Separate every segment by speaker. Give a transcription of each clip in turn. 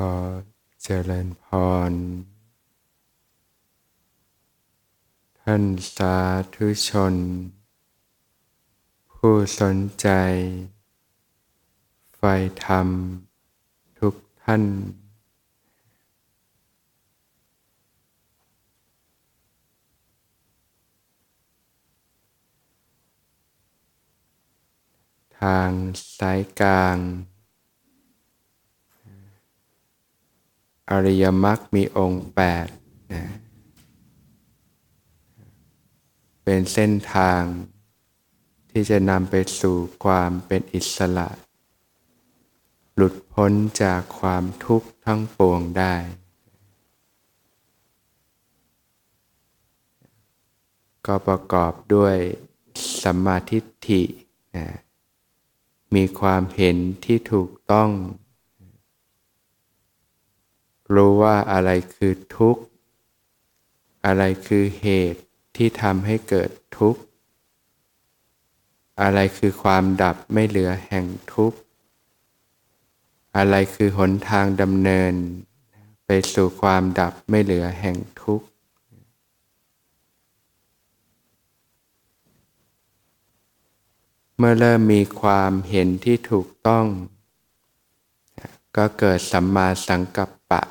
Speaker 1: ขอเจริญพร ท่านสาธุชน ผู้สนใจไฟธรรมทุกท่าน ทางสายกลาง อริยมรรคมีองค์แปดนะเป็นเส้นทางที่จะนำไปสู่ความเป็นอิสระ หลุดพ้นจากความทุกข์ทั้งปวงได้ ก็ประกอบด้วยสัมมาทิฏฐินะมีความเห็นที่ถูกต้อง รู้ว่าอะไรคือทุกข์ อะไรคือเหตุที่ทำให้เกิดทุกข์ อะไรคือความดับไม่เหลือแห่งทุกข์ อะไรคือหนทางดำเนิน ไปสู่ความดับไม่เหลือแห่งทุกข์เมื่อเริ่มมีความเห็นที่ถูกต้อง ก็เกิดสัมมาสังกัปปะ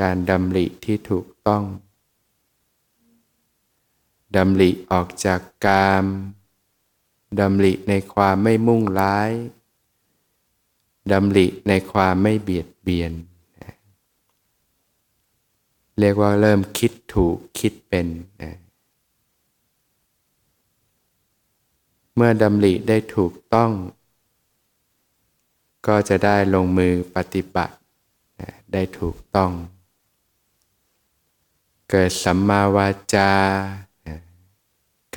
Speaker 1: การดำริที่ถูกต้องดำริออกจากกามดำริในความไม่มุ่งร้ายดำริในความไม่เบียดเบียน เรียกว่าเริ่มคิดถูกคิดเป็นเมื่อดำริได้ถูกต้อง ก็จะได้ลงมือปฏิบัติ ได้ถูกต้อง เกิดสัมมาวาจา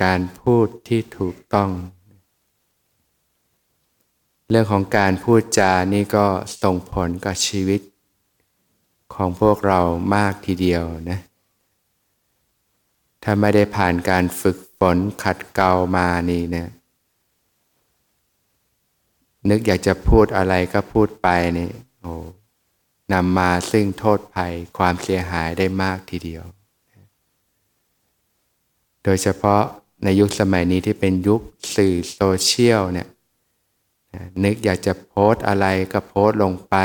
Speaker 1: การพูดที่ถูกต้อง เรื่องของการพูดจานี่ก็ส่งผลกับชีวิต ของพวกเรามากทีเดียวนะ ถ้าไม่ได้ผ่านการฝึกฝนขัดเกลามานี่เนะนึกอยากจะพูดอะไรก็พูดไปนี่โอ้ นำมาซึ่งโทษภัยความเสียหายได้มากทีเดียว โดยเฉพาะในยุคสมัยนี้ที่เป็นยุคสื่อโซเชียลเนี่ยนึกอยากจะโพสอะไรก็โพสลงไป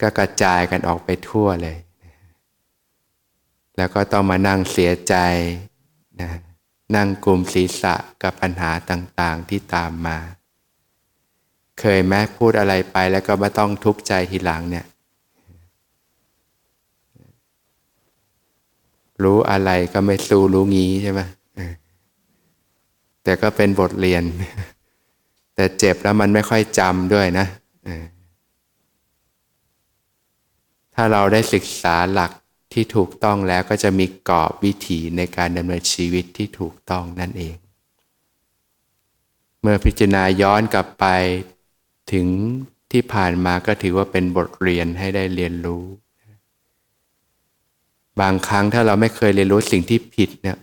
Speaker 1: ก็กระจายกันออกไปทั่วเลยแล้วก็ต้องมานั่งเสียใจนั่งกลุ่มศีรษะกับปัญหาต่างๆที่ตามมา เคยไหมพูดอะไรไปแล้วก็ไม่ต้องทุกข์ใจทีหลังเนี่ย รู้อะไรก็ไม่สู้รู้งี้ใช่ไหมแต่ก็เป็นบทเรียน แต่เจ็บแล้วมันไม่ค่อยจำด้วยนะ ถ้าเราได้ศึกษาหลักที่ถูกต้องแล้วก็จะมีกรอบวิถีในการดำเนินชีวิตที่ถูกต้องนั่นเองเมื่อพิจารณาย้อนกลับไป ถึงที่ผ่านมาก็ถือว่าเป็นบทเรียนให้ได้เรียนรู้ บางครั้งถ้าเราไม่เคยเรียนรู้สิ่งที่ผิดเนี่ย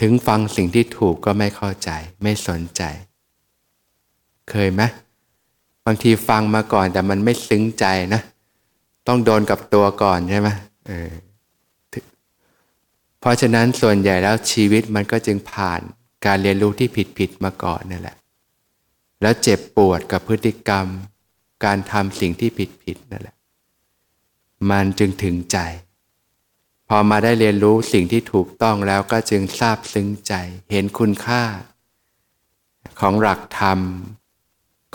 Speaker 1: ถึงฟังสิ่งที่ถูกก็ไม่เข้าใจ ไม่สนใจ เคยไหมบางทีฟังมาก่อนแต่มันไม่ซึ้งใจนะ ต้องโดนกับตัวก่อนใช่ไหมเออเพราะฉะนั้นส่วนใหญ่แล้วชีวิตมันก็จึงผ่านการเรียนรู้ที่ผิดๆมาก่อนนั่นแหละ แล้วเจ็บปวดกับพฤติกรรม การทำสิ่งที่ผิดผิดนั่นแหละ มันจึงถึงใจ พอมาได้เรียนรู้สิ่งที่ถูกต้องแล้วก็จึงทราบซึ้งใจ เห็นคุณค่า ของหลักธรรม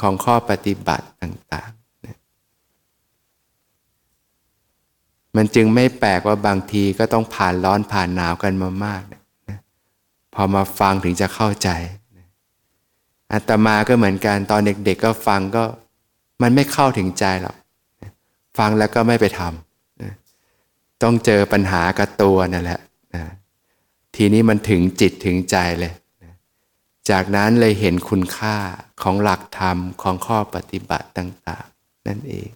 Speaker 1: ของข้อปฏิบัติต่างๆ มันจึงไม่แปลกว่าบางทีก็ต้องผ่านร้อนผ่านหนาวกันมามาก พอมาฟังถึงจะเข้าใจ อาตมาก็เหมือนกันตอนเด็กๆก็ฟังก็มันไม่เข้าถึงใจหรอกฟังแล้วก็ไม่ไปทำต้องเจอปัญหากับตัวนั่นแหละทีนี้มันถึงจิตถึงใจเลยจากนั้นเลยเห็นคุณค่าของหลักธรรมของข้อปฏิบัติต่าง ๆ นั่นเอง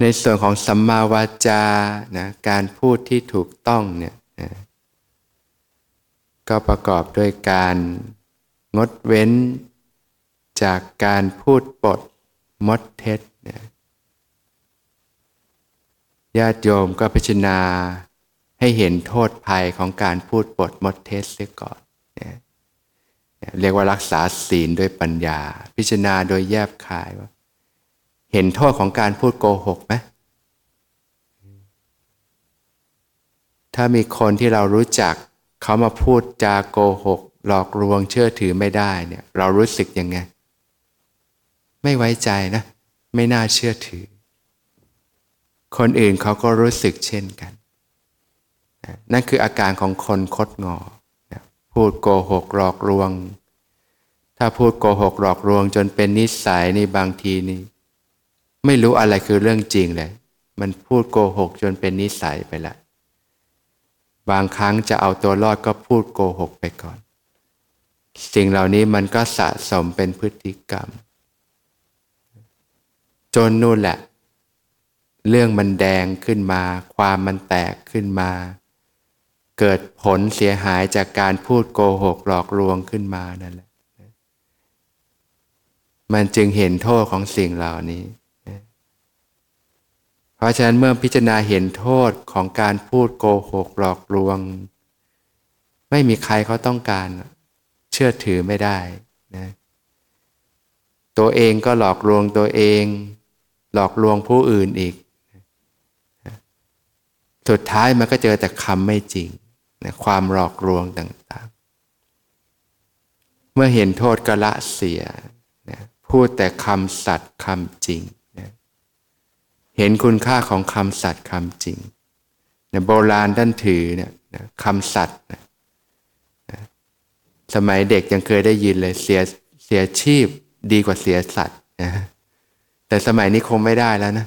Speaker 1: ในส่วนของสัมมาวาจานะการพูดที่ถูกต้องเนี่ย ก็ประกอบด้วยการงดเว้น จากการพูดปดมดเท็จญาติโยมก็พิจารณาให้เห็นโทษภัยของการพูดปดมดเท็จเสียก่อนเนี่ยเรียกว่ารักษาศีลด้วยปัญญา พิจารณาโดยแยบคายว่า เห็นโทษของการพูดโกหกไหมถ้ามีคนที่เรารู้จัก เขามาพูดจาโกหก หลอกลวงเชื่อถือไม่ได้เนี่ยเรารู้สึกยังไง ไม่ไว้ใจนะ ไม่น่าเชื่อถือ คนอื่นเขาก็รู้สึกเช่นกัน นั่นคืออาการของคนคดงอ พูดโกหกหลอกลวง ถ้าพูดโกหกหลอกลวง จนเป็นนิสัยนี่บางทีนี่ไม่รู้อะไรคือเรื่องจริงเลย มันพูดโกหกจนเป็นนิสัยไปล้ว บางครั้งจะเอาตัวรอดก็พูดโกหกไปก่อน สิ่งเหล่านี้มันก็สะสมเป็นพฤติกรรม จนนู่นแหละ เรื่องมันแดงขึ้นมา ความมันแตกขึ้นมา เกิดผลเสียหายจากการพูดโกหกหลอกลวงขึ้นมานั่นแหละ มันจึงเห็นโทษของสิ่งเหล่านี้ เพราะฉะนั้นเมื่อพิจารณาเห็นโทษของการพูดโกหกหลอกลวง ไม่มีใครเขาต้องการ เชื่อถือไม่ได้นะตัวเองก็หลอกลวงตัวเอง หลอกลวงผู้อื่นอีก สุดท้ายมันก็เจอแต่คำไม่จริงนะความหลอกลวงต่างๆ เมื่อเห็นโทษก็ละเสียนะพูดแต่คำสัตย์คำจริง เห็นคุณค่าของคำสัตย์คำจริงเนี่ยโบราณท่านถือเนี่ยคำสัตย์สมัยเด็กยังเคยได้ยินเลยเสียเสียชีพดีกว่าเสียสัตว์นะแต่สมัยนี้คงไม่ได้แล้วนะ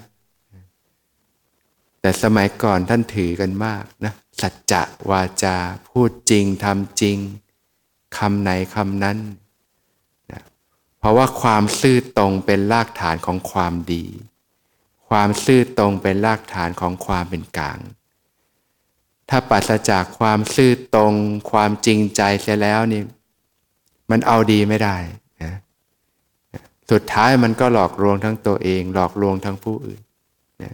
Speaker 1: แต่สมัยก่อนท่านถือกันมากนะสัจจะวาจาพูดจริงทำจริงคำไหนคำนั้นนะเพราะว่าความซื่อตรงเป็นรากฐานของความดี ความซื่อตรงเป็นรากฐานของความเป็นกลาง ถ้าปัสจากความซื่อตรง ความจริงใจเสียแล้วนี่ มันเอาดีไม่ได้นะสุดท้ายมันก็หลอกลวงทั้งตัวเอง หลอกลวงทั้งผู้อื่นนะ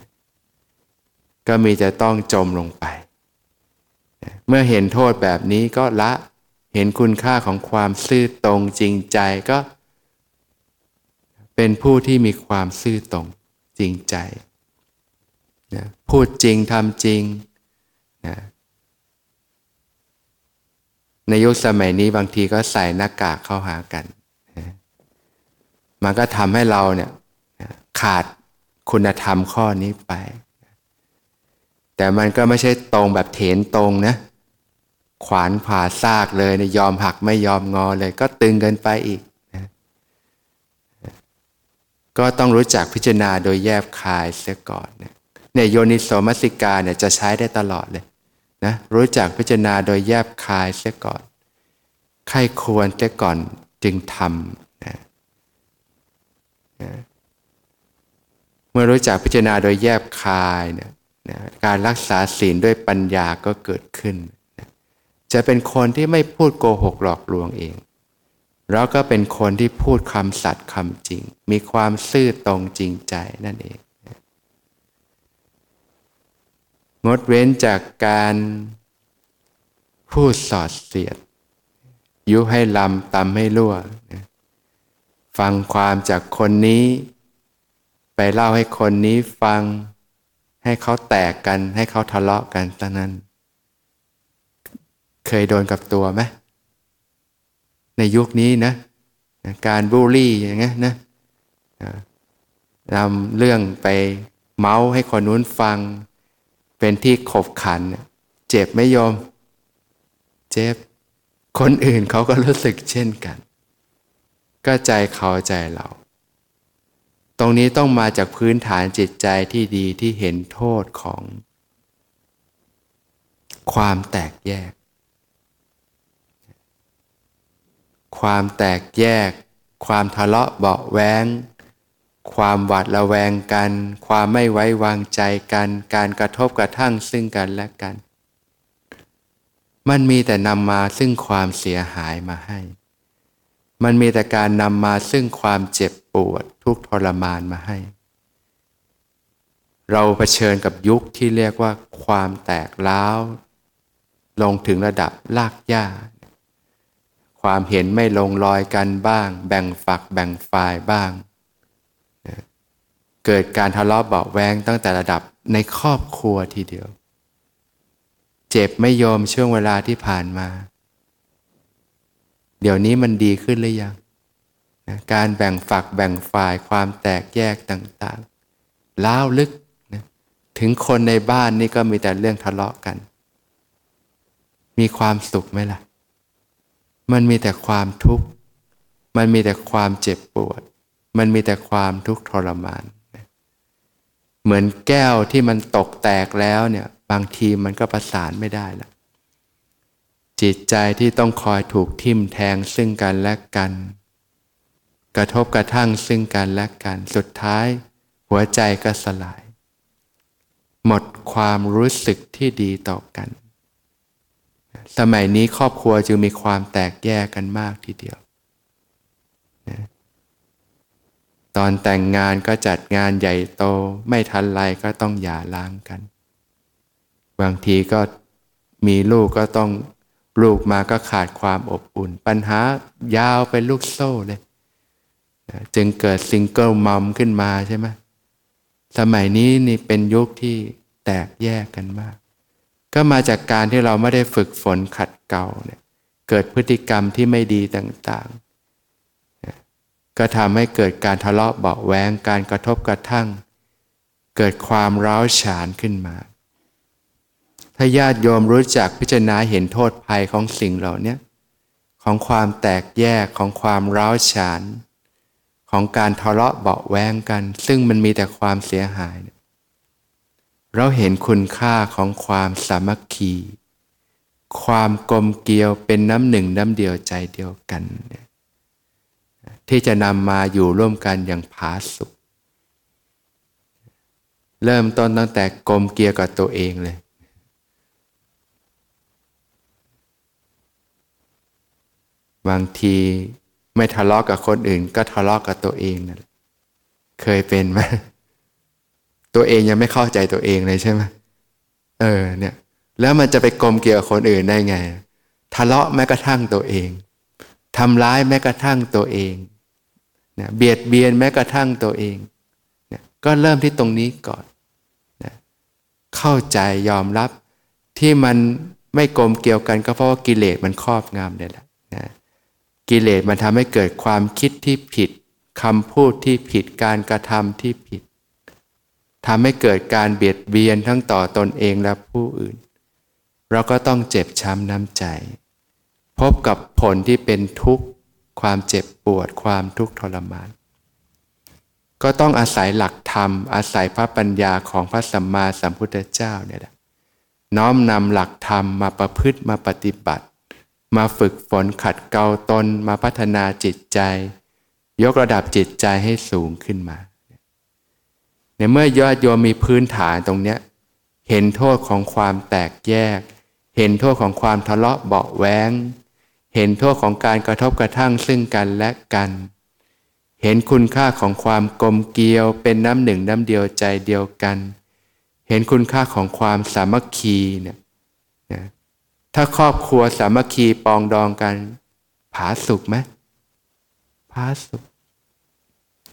Speaker 1: ก็มีจะต้องจมลงไปนะเมื่อเห็นโทษแบบนี้ก็ละเห็นคุณค่าของความซื่อตรงจริงใจก็ เป็นผู้ที่มีความซื่อตรง จริงใจนะพูดจริงทำจริงนะในยุคสมัยนี้บางทีก็ใส่หน้ากากเข้าหากันนะมันก็ทำให้เราเนี่ยขาดคุณธรรมข้อนี้ไป แต่มันก็ไม่ใช่ตรงแบบเถนตรงนะ ขวานผ่าซากเลยนะยอมหักไม่ยอมงอเลย ก็ตึงเกินไปอีก ก็ต้องรู้จักพิจารณาโดยแยบคายเสียก่อนเนี่ยโยนิโสมัสิกาเนี่ยจะใช้ได้ตลอดเลยนะรู้จักพิจารณาโดยแยบคายเสียก่อนใครควรเสียก่อนจึงทำนะนะเมื่อรู้จักพิจารณาโดยแยบคายเนี่ยนะการรักษาศีลด้วยปัญญาก็เกิดขึ้นนะจะเป็นคนที่ไม่พูดโกหกหลอกลวงเอง เราก็เป็นคนที่พูดคำสัตย์คำจริง มีความซื่อตรงจริงใจนั่นเอง งดเว้นจากการพูดสอดเสียด ยุให้ลำตำให้รั่ว ฟังความจากคนนี้ ไปเล่าให้คนนี้ฟัง ให้เขาแตกกัน ให้เขาทะเลาะกันตอนนั้น เคยโดนกับตัวไหม ในยุคนี้นะการบูลลี่อย่างเงี้ยนะนำเรื่องไปเมาส์ให้คนนู้นฟัง เป็นที่ขบขัน เจ็บไม่ยอม เจ็บ คนอื่นเขาก็รู้สึกเช่นกัน ก็ใจเขาใจเรา ตรงนี้ต้องมาจากพื้นฐานจิตใจที่ดีที่เห็นโทษของ ความแตกแยก ความแตกแยก ความทะเลาะเบาแวงความหวาดระแวงกัน ความไม่ไว้วางใจกัน การกระทบกระทั่งซึ่งกันและกัน มันมีแต่นำมาซึ่งความเสียหายมาให้ มันมีแต่การนำมาซึ่งความเจ็บปวดทุกทรมานมาให้ เราเผชิญกับยุคที่เรียกว่า ความแตกล้าว ลงถึงระดับลากหญ้า ความเห็นไม่ลงรอยกันบ้าง แบ่งฝักแบ่งฝ่ายบ้าง เกิดการทะเลาะเบาแวงตั้งแต่ระดับในครอบครัวทีเดียว เจ็บไม่ยอมช่วงเวลาที่ผ่านมา เดี๋ยวนี้มันดีขึ้นหรือยังการแบ่งฝักแบ่งฝ่ายความแตกแยกต่างๆล้าวลึกนะถึงคนในบ้านนี่ก็มีแต่เรื่องทะเลาะกัน มีความสุขไหมล่ะ มันมีแต่ความทุกข์ มันมีแต่ความเจ็บปวด มันมีแต่ความทุกข์ทรมาน เหมือนแก้วที่มันตกแตกแล้วเนี่ย บางทีมันก็ประสานไม่ได้ละจิตใจที่ต้องคอยถูกทิ่มแทงซึ่งกันและกัน กระทบกระทั่งซึ่งกันและกัน สุดท้าย หัวใจก็สลาย หมดความรู้สึกที่ดีต่อกัน สมัยนี้ครอบครัวจึงมีความแตกแยกกันมากทีเดียว ตอนแต่งงานก็จัดงานใหญ่โต ไม่ทันไรก็ต้องหย่าร้างกัน บางทีก็มีลูกก็ต้องลูกมาก็ขาดความอบอุ่น ปัญหายาวเป็นลูกโซ่เลย จึงเกิดซิงเกิลมัมขึ้นมาใช่ไหมสมัยนี้นี่เป็นยุคที่แตกแยกกันมาก ก็มาจากการที่เราไม่ได้ฝึกฝนขัดเกลาเนี่ยเกิดพฤติกรรมที่ไม่ดีต่างๆ ก็ทำให้เกิดการทะเลาะเบาแวงการกระทบกระทั่ง เกิดความร้าวฉานขึ้นมา ถ้าญาติโยมรู้จักพิจารณาเห็นโทษภัยของสิ่งเหล่านี้ของความแตกแยกของความร้าวฉาน ของการทะเลาะเบาแวงกัน ซึ่งมันมีแต่ความเสียหายเเราเห็นคุณค่าของความสามัคคี ความกลมเกลียวเป็นน้ำหนึ่งน้ำเดียวใจเดียวกัน ที่จะนำมาอยู่ร่วมกันอย่างผาสุกเริ่มต้นตั้งแต่กลมเกลียวกับตัวเองเลย บางทีไม่ทะเลาะกกับคนอื่น ก็ทะเลาะกกับตัวเองนั่นเคยเป็นไหม ตัวเองยังไม่เข้าใจตัวเองเลยใช่ไหมเออเนี่ย แล้วมันจะไปกลมเกี่ยวกับคนอื่นได้ไง ทะเลาะแม้กระทั่งตัวเองทำร้ายแม้กระทั่งตัวเองเนี่ยเบียดเบียนแม้กระทั่งตัวเองเนี่ยก็เริ่มที่ตรงนี้ก่อนนะเข้าใจยอมรับที่มันไม่กลมเกี่ยวกันก็เพราะว่ากิเลสมันครอบงำเนี่ยแหละนะกิเลสมันทำให้เกิดความคิดที่ผิดคำพูดที่ผิดการกระทำที่ผิด ทำให้เกิดการเบียดเบียนทั้งต่อตนเองและผู้อื่น เราก็ต้องเจ็บช้ำน้ำใจ พบกับผลที่เป็นทุกข์ ความเจ็บปวดความทุกข์ทรมาน ก็ต้องอาศัยหลักธรรม อาศัยพระปัญญาของพระสัมมาสัมพุทธเจ้าเนี่ยแหละน้อมนำหลักธรรมมาประพฤติมาปฏิบัติ มาฝึกฝนขัดเกลาตนมาพัฒนาจิตใจ ยกระดับจิตใจให้สูงขึ้นมา ในเมื่อยอดโยมมีพื้นฐานตรงเนี้ยเห็นโทษของความแตกแยก เห็นโทษของความทะเลาะเบาแวงเห็นโทษของการกระทบกระทั่งซึ่งกันและกัน เห็นคุณค่าของความกลมเกลียวเป็นน้ำหนึ่งน้ำเดียวใจเดียวกัน เห็นคุณค่าของความสามัคคีเนี่ยถ้าครอบครัวสามัคคีปองดองกัน ผาสุกไหมผาสุก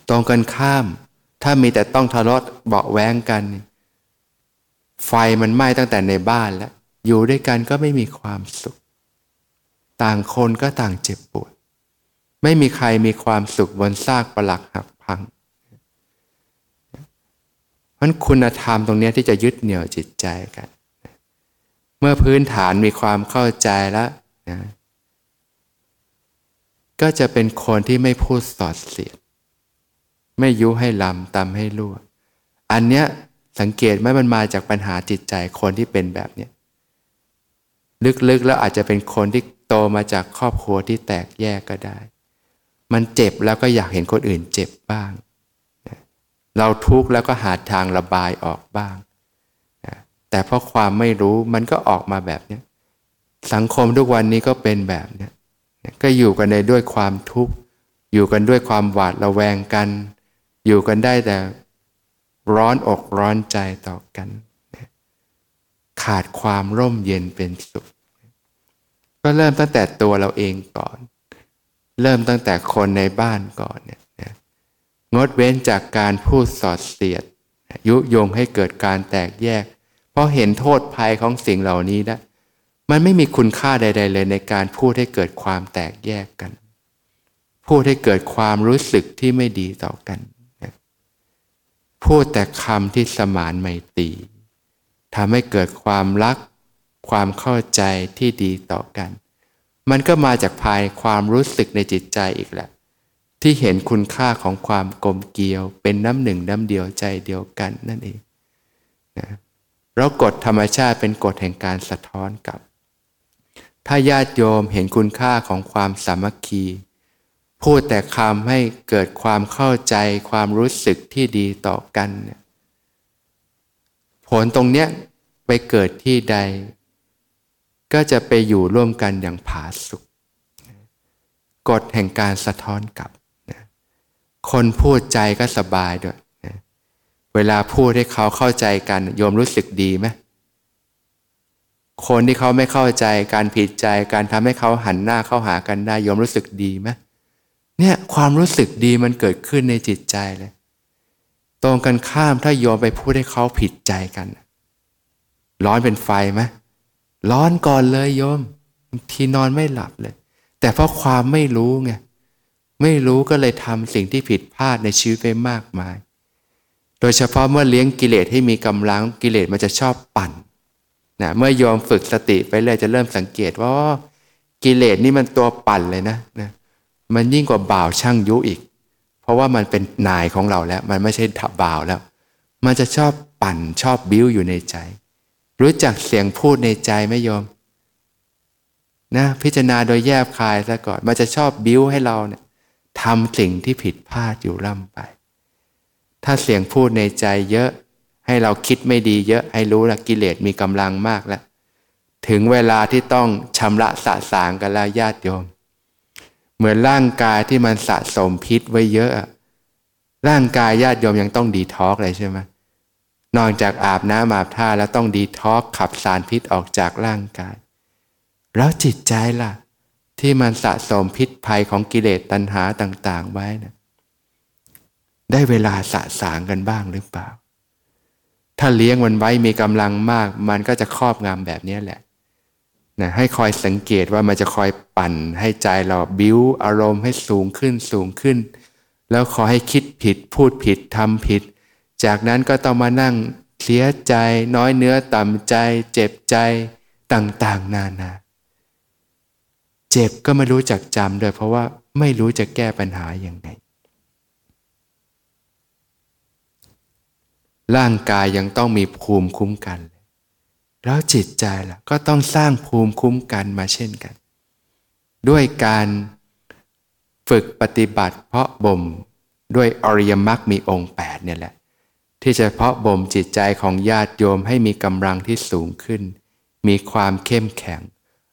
Speaker 1: ตรงกันข้าม ถ้ามีแต่ต้องทะเลาะเบาแว้งกัน ไฟมันไหม้ตั้งแต่ในบ้านแล้ว อยู่ด้วยกันก็ไม่มีความสุข ต่างคนก็ต่างเจ็บปวด ไม่มีใครมีความสุขบนซากปลักหักพังเพราะคุณธรรมตรงนี้ที่จะยึดเหนี่ยวจิตใจกัน เมื่อพื้นฐานมีความเข้าใจแล้วนะก็จะเป็นคนที่ไม่พูดสอดเสียด ไม่ยุให้ลำตำให้รั่ว อันเนี้ยสังเกตไหมมันมาจากปัญหาจิตใจคนที่เป็นแบบเนี้ยลึกๆแล้วอาจจะเป็นคนที่โตมาจากครอบครัวที่แตกแยกก็ได้ มันเจ็บแล้วก็อยากเห็นคนอื่นเจ็บบ้าง เราทุกข์แล้วก็หาทางระบายออกบ้าง แต่เพราะความไม่รู้มันก็ออกมาแบบนี้สังคมทุกวันนี้ก็เป็นแบบนี้ก็อยู่กันในด้วยความทุกข์ อยู่กันด้วยความหวาดระแวงกัน อยู่กันได้แต่ร้อนอกร้อนใจต่อกัน ขาดความร่มเย็นเป็นสุข ก็เริ่มตั้งแต่ตัวเราเองก่อน เริ่มตั้งแต่คนในบ้านก่อนเนี่ยงดเว้นจากการพูดสอดเสียด ยุยงให้เกิดการแตกแยก เพราะเห็นโทษภัยของสิ่งเหล่านี้นะมันไม่มีคุณค่าใด ๆ เลยในการพูดให้เกิดความแตกแยกกัน พูดให้เกิดความรู้สึกที่ไม่ดีต่อกัน พูดแต่คำที่สมานไมตรีทำให้เกิดความรัก ความเข้าใจที่ดีต่อกัน มันก็มาจากภายความรู้สึกในจิตใจอีกแหละ ที่เห็นคุณค่าของความกลมเกลียว เป็นน้ำหนึ่งน้ำเดียวใจเดียวกันนั่นเองนะเรากฎธรรมชาติเป็นกฎแห่งการสะท้อนกับ ถ้าญาติโยมเห็นคุณค่าของความสามัคคี พูดแต่คำให้เกิดความเข้าใจความรู้สึกที่ดีต่อกันเนี่ยผลตรงเนี้ยไปเกิดที่ใด ก็จะไปอยู่ร่วมกันอย่างผาสุกกฎแห่งการสะท้อนกลับคนพูดใจก็สบายด้วยเวลาพูดให้เขาเข้าใจกันโยมรู้สึกดีไหมคนที่เขาไม่เข้าใจการผิดใจการทำให้เขาหันหน้าเข้าหากันได้โยมรู้สึกดีไหม เนี่ยความรู้สึกดีมันเกิดขึ้นในจิตใจเลย ตรงกันข้ามถ้าโยมไปพูดให้เขาผิดใจกัน ร้อนเป็นไฟไหมร้อนก่อนเลยโยมทีนอนไม่หลับเลย แต่เพราะความไม่รู้ไงไม่รู้ก็เลยทำสิ่งที่ผิดพลาดในชีวิตไปมากมาย โดยเฉพาะเมื่อเลี้ยงกิเลสให้มีกำลังกิเลสมันจะชอบปั่นนะเมื่อโยมฝึกสติไปเลยจะเริ่มสังเกตว่ากิเลสนี่มันตัวปั่นเลยนะนะ มันยิ่งกว่าบ่าวช่างยุอีก เพราะว่ามันเป็นนายของเราแล้ว มันไม่ใช่ทับบ่าวแล้ว มันจะชอบปั่นชอบบิ้วอยู่ในใจ รู้จักเสียงพูดในใจไหมโยมนะพิจารณาโดยแยบคายซะก่อน มันจะชอบบิ้วให้เราเนี่ยทำสิ่งที่ผิดพลาดอยู่ร่ำไป ถ้าเสียงพูดในใจเยอะ ให้เราคิดไม่ดีเยอะ ให้รู้ละกิเลสมีกำลังมากแล้ว ถึงเวลาที่ต้องชำระสะสางกันแล้วญาติโยม เหมือนร่างกายที่มันสะสมพิษไว้เยอะ ร่างกายญาติโยมยังต้องดีท็อกเลยใช่ไหมนอกจากอาบน้ำอาบท่าแล้วต้องดีท็อกขับสารพิษออกจากร่างกาย แล้วจิตใจล่ะ ที่มันสะสมพิษภัยของกิเลสตัณหาต่าง ๆ ไว้นะได้เวลาสะสางกันบ้างหรือเปล่า ถ้าเลี้ยงมันไว้มีกำลังมาก มันก็จะครอบงำแบบนี้แหละนะให้คอยสังเกตว่ามันจะคอย ปั่นให้ใจเราบิ้วอารมณ์ให้สูงขึ้นสูงขึ้น แล้วขอให้คิดผิดพูดผิดทำผิด จากนั้นก็ต้องมานั่งเสียใจน้อยเนื้อต่ำใจ เจ็บใจต่างๆ นานา เจ็บก็ไม่รู้จักจำด้วยเพราะว่าไม่รู้จะแก้ปัญหาอย่างไงร่างกายยังต้องมีภูมิคุ้มกัน แล้วจิตใจล่ะก็ต้องสร้างภูมิคุ้มกันมาเช่นกัน ด้วยการฝึกปฏิบัติเพาะบ่มด้วยอริยมรรคมีองค์8เนี่ยแหละ ที่จะเพาะบ่มจิตใจของญาติโยมให้มีกำลังที่สูงขึ้น มีความเข้มแข็ง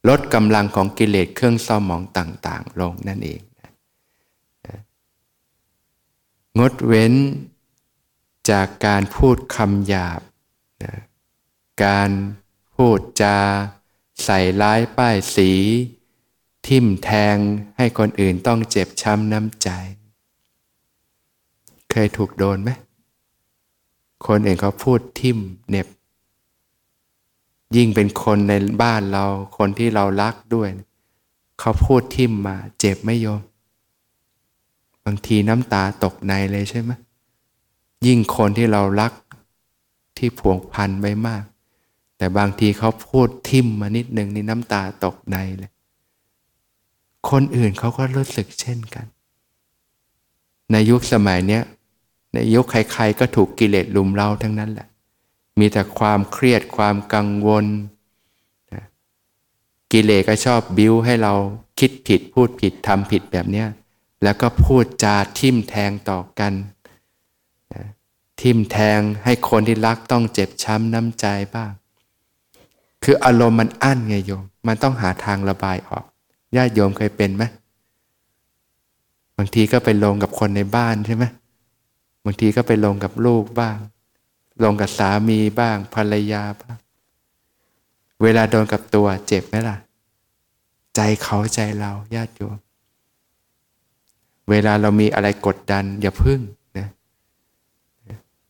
Speaker 1: ลดกำลังของกิเลสเครื่องเศร้าหมองต่างๆ ลงนั่นเอง งดเว้นจากการพูดคำหยาบการพูดจา ใส่ร้ายป้ายสี ทิมแทงให้คนอื่นต้องเจ็บช้ำน้ำใจ เคยถูกโดนไหมคนอื่นเขาพูดทิมเน็บ ยิ่งเป็นคนในบ้านเราคนที่เรารักด้วย เขาพูดทิมมา เจ็บไม่โยมบางทีน้ำตาตกในเลยใช่ไหมยิ่งคนที่เรารักที่ผวงพันไปมาก แต่บางทีเขาพูดทิมมานิดหนึ่งนี่น้ำตาตกในเลย คนอื่นเขาก็รู้สึกเช่นกัน ในยุคสมัยเนี้ยในยุคใครๆก็ถูกกิเลสลุมเร้าทั้งนั้นแหละ มีแต่ความเครียดความกังวลกิเลสก็ชอบบิ้วให้เราคิดผิดพูดผิดทำผิดแบบเนี้ยแล้วก็พูดจาทิมแทงต่อกันทิมแทงให้คนที่รักต้องเจ็บช้ำน้ำใจบ้าง คืออารมณ์มันอั้นไงโยม มันต้องหาทางระบายออก ญาติโยมเคยเป็นไหมบางทีก็ไปลงกับคนในบ้านใช่ไหมบางทีก็ไปลงกับลูกบ้าง ลงกับสามีบ้างภรรยาบ้าง เวลาโดนกับตัวเจ็บไหมล่ะ ใจเขาใจเราญาติโยม เวลาเรามีอะไรกดดัน อย่าพึ่งนะ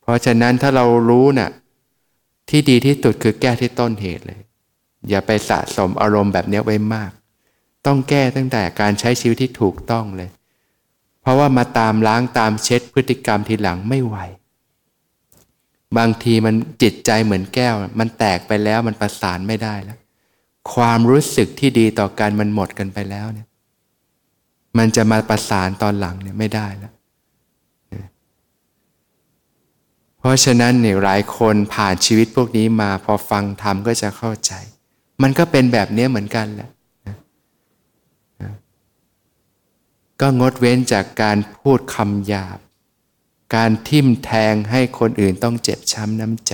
Speaker 1: เพราะฉะนั้นถ้าเรารู้นะ่ะ ที่ดีที่สุดคือแก้ที่ต้นเหตุเลย อย่าไปสะสมอารมณ์แบบนี้ไว้มาก ต้องแก้ตั้งแต่การใช้ชีวิตที่ถูกต้องเลย เพราะว่ามาตามล้างตามเช็ดพฤติกรรมทีหลังไม่ไหว บางทีมันจิตใจเหมือนแก้ว มันแตกไปแล้วมันประสานไม่ได้แล้ว ความรู้สึกที่ดีต่อกันมันหมดกันไปแล้วเนี่ย มันจะมาประสานตอนหลังเนี่ยไม่ได้แล้วเพราะฉะนั้นเนี่ยหลายคนผ่านชีวิตพวกนี้มาพอฟังธรรมก็จะเข้าใจ มันก็เป็นแบบนี้เหมือนกันแหละ ก็งดเว้นจากการพูดคำหยาบ การทิ่มแทงให้คนอื่นต้องเจ็บช้ำน้ำใจ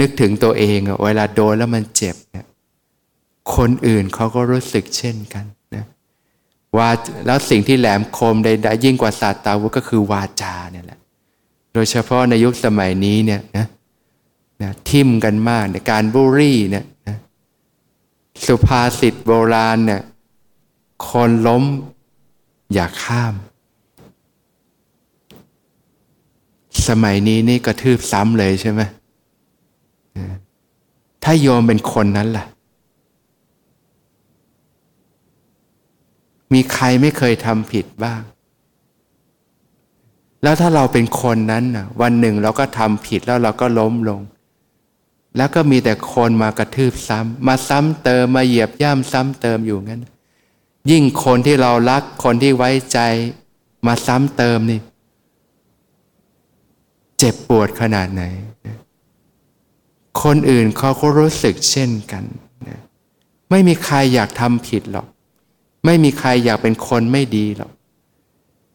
Speaker 1: นึกถึงตัวเองเวลาโดนแล้วมันเจ็บเนี่ยคนอื่นเขาก็รู้สึกเช่นกันนะว่าแล้วสิ่งที่แหลมคมใดๆยิ่งกว่าศาสตาวุธก็คือวาจาเนี่ยแหละ โดยเฉพาะในยุคสมัยนี้เนี่ยนะนะทิมกันมากในการบูรี่เนี่ยนะสุภาษิตโบราณเนี่ย คนล้ม อย่าข้าม สมัยนี้นี่กระทืบซ้ำเลยใช่ไหมถ้าโยมเป็นคนนั้นล่ะ มีใครไม่เคยทำผิดบ้าง แล้วถ้าเราเป็นคนนั้นน่ะวันหนึ่งเราก็ทำผิดแล้วเราก็ล้มลง แล้วก็มีแต่คนมากระทืบซ้ำมาซ้ำเติมมาเหยียบย่ำซ้ำเติมอยู่งั้น ยิ่งคนที่เรารักคนที่ไว้ใจมาซ้ำเติมนี่ เจ็บปวดขนาดไหน คนอื่นเขาก็รู้สึกเช่นกันไม่มีใครอยากทำผิดหรอก ไม่มีใครอยากเป็นคนไม่ดีหรอก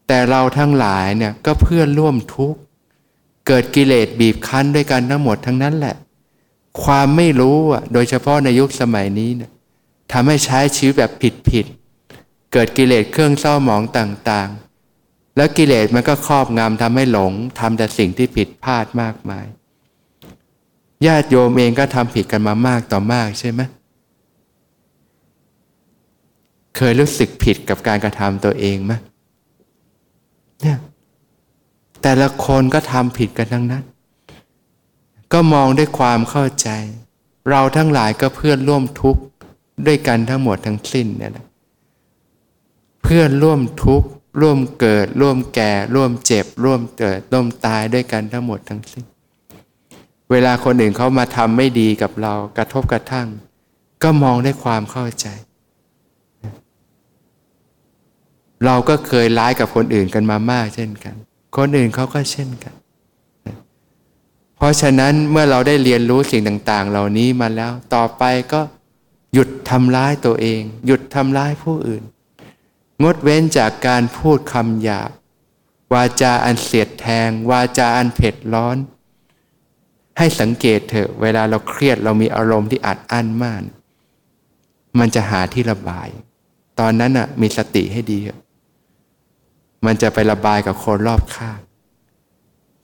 Speaker 1: แต่เราทั้งหลายเนี่ยก็เพื่อนร่วมทุกข์ เกิดกิเลสบีบคั้นด้วยกันทั้งหมดทั้งนั้นแหละ ความไม่รู้อะโดยเฉพาะในยุคสมัยนี้เนี่ยทำให้ใช้ชีวิตแบบผิดผิด เกิดกิเลสเครื่องเศร้าหมองต่างๆ แล้วกิเลสมันก็ครอบงำทำให้หลงทำแต่สิ่งที่ผิดพลาดมากมาย ญาติโยมเองก็ทำผิดกันมามากต่อมากใช่ไหมเคยรู้สึกผิดกับการกระทำตัวเองไหมเนี่ยแต่ละคนก็ทำผิดกันทั้งนั้น ก็มองด้วยความเข้าใจ เราทั้งหลายก็เพื่อนร่วมทุกข์ด้วยกันทั้งหมดทั้งสิ้นเนี่ยแหละ พื่อนร่วมทุกข์ร่วมเกิด ร่วมแก่ ร่วมเจ็บ ร่วมเกิดร่วมตายด้วยกันทั้งหมดทั้งสิ้น เวลาคนอื่นเขามาทำไม่ดีกับเรากระทบกระทั่ง ก็มองด้วยความเข้าใจ เราก็เคยร้ายกับคนอื่นกันมามากเช่นกัน คนอื่นเขาก็เช่นกัน เพราะฉะนั้นเมื่อเราได้เรียนรู้สิ่งต่าง ๆ เหล่านี้มาแล้วต่อไปก็หยุดทำร้ายตัวเอง หยุดทำร้ายผู้อื่น งดเว้นจากการพูดคำหยาบ วาจาอันเสียดแทง วาจาอันเผ็ดร้อน ให้สังเกตเถอะเวลาเราเครียดเรามีอารมณ์ที่อัดอั้นมากมันจะหาที่ระบาย ตอนนั้นอะมีสติให้ดี มันจะไประบายกับคนรอบข้าง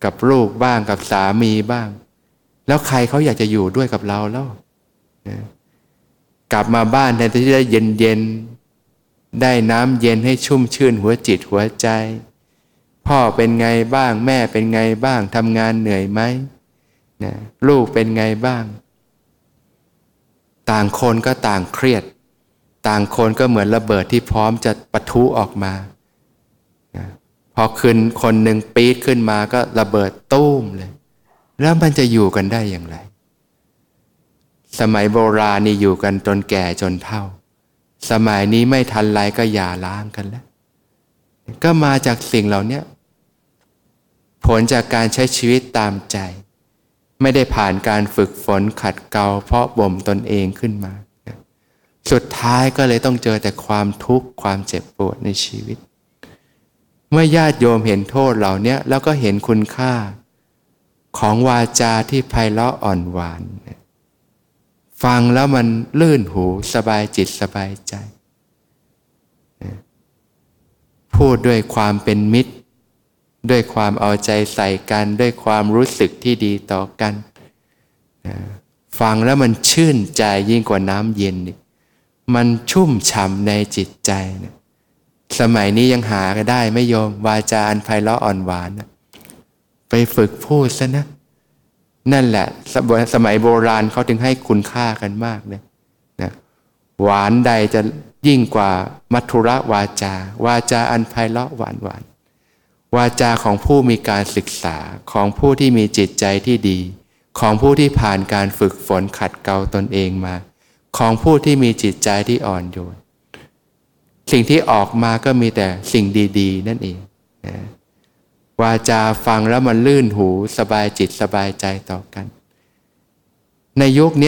Speaker 1: กับลูกบ้างกับสามีบ้าง แล้วใครเขาอยากจะอยู่ด้วยกับเราแล้วกลับมาบ้านแทนที่จะเย็นเย็น ได้น้ำเย็นให้ชุ่มชื่นหัวจิตหัวใจ พ่อเป็นไงบ้างแม่เป็นไงบ้างทำงานเหนื่อยไหมนะลูกเป็นไงบ้าง ต่างคนก็ต่างเครียด ต่างคนก็เหมือนระเบิดที่พร้อมจะปะทุออกมานะพอขึ้นคนหนึ่งปี๊ดขึ้นมาก็ระเบิดตุ้มเลย แล้วมันจะอยู่กันได้อย่างไร สมัยโบราณนี่อยู่กันจนแก่จนเฒ่า สมัยนี้ไม่ทันไรก็อย่าล้างกันแล้ว ก็มาจากสิ่งเหล่านี้ผลจากการใช้ชีวิตตามใจ ไม่ได้ผ่านการฝึกฝนขัดเกลาเพราะบ่มตนเองขึ้นมา สุดท้ายก็เลยต้องเจอแต่ความทุกข์ความเจ็บปวดในชีวิต เมื่อญาติโยมเห็นโทษเหล่านี้แล้วก็เห็นคุณค่า ของวาจาที่ไพเราะอ่อนหวาน ฟังแล้วมันลื่นหูสบายจิตสบายใจ พูดด้วยความเป็นมิตร ด้วยความเอาใจใส่กัน ด้วยความรู้สึกที่ดีต่อกัน ฟังแล้วมันชื่นใจยิ่งกว่าน้ำเย็นมันชุ่มฉ่ำในจิตใจนะสมัยนี้ยังหาก็ได้ไม่ยอมวาจาอันไพเราะอ่อนหวานนะไปฝึกพูดซะนะ นั่นแหละสสมัยโบราณเขาถึงให้คุณค่ากันมากเลยนะหวานใดจะยิ่งกว่ามัทุระวาจา วาจาอันไพเราะหวานหวานวาจาของผู้มีการศึกษาของผู้ที่มีจิตใจที่ดี ของผู้ที่ผ่านการฝึกฝนขัดเกลาตนเองมา ของผู้ที่มีจิตใจที่อ่อนโยน สิ่งที่ออกมาก็มีแต่สิ่งดี ๆ นั่นเองนะ วาจาฟังแล้วมันลื่นหูสบายจิตสบายใจต่อกัน ในยุคนี้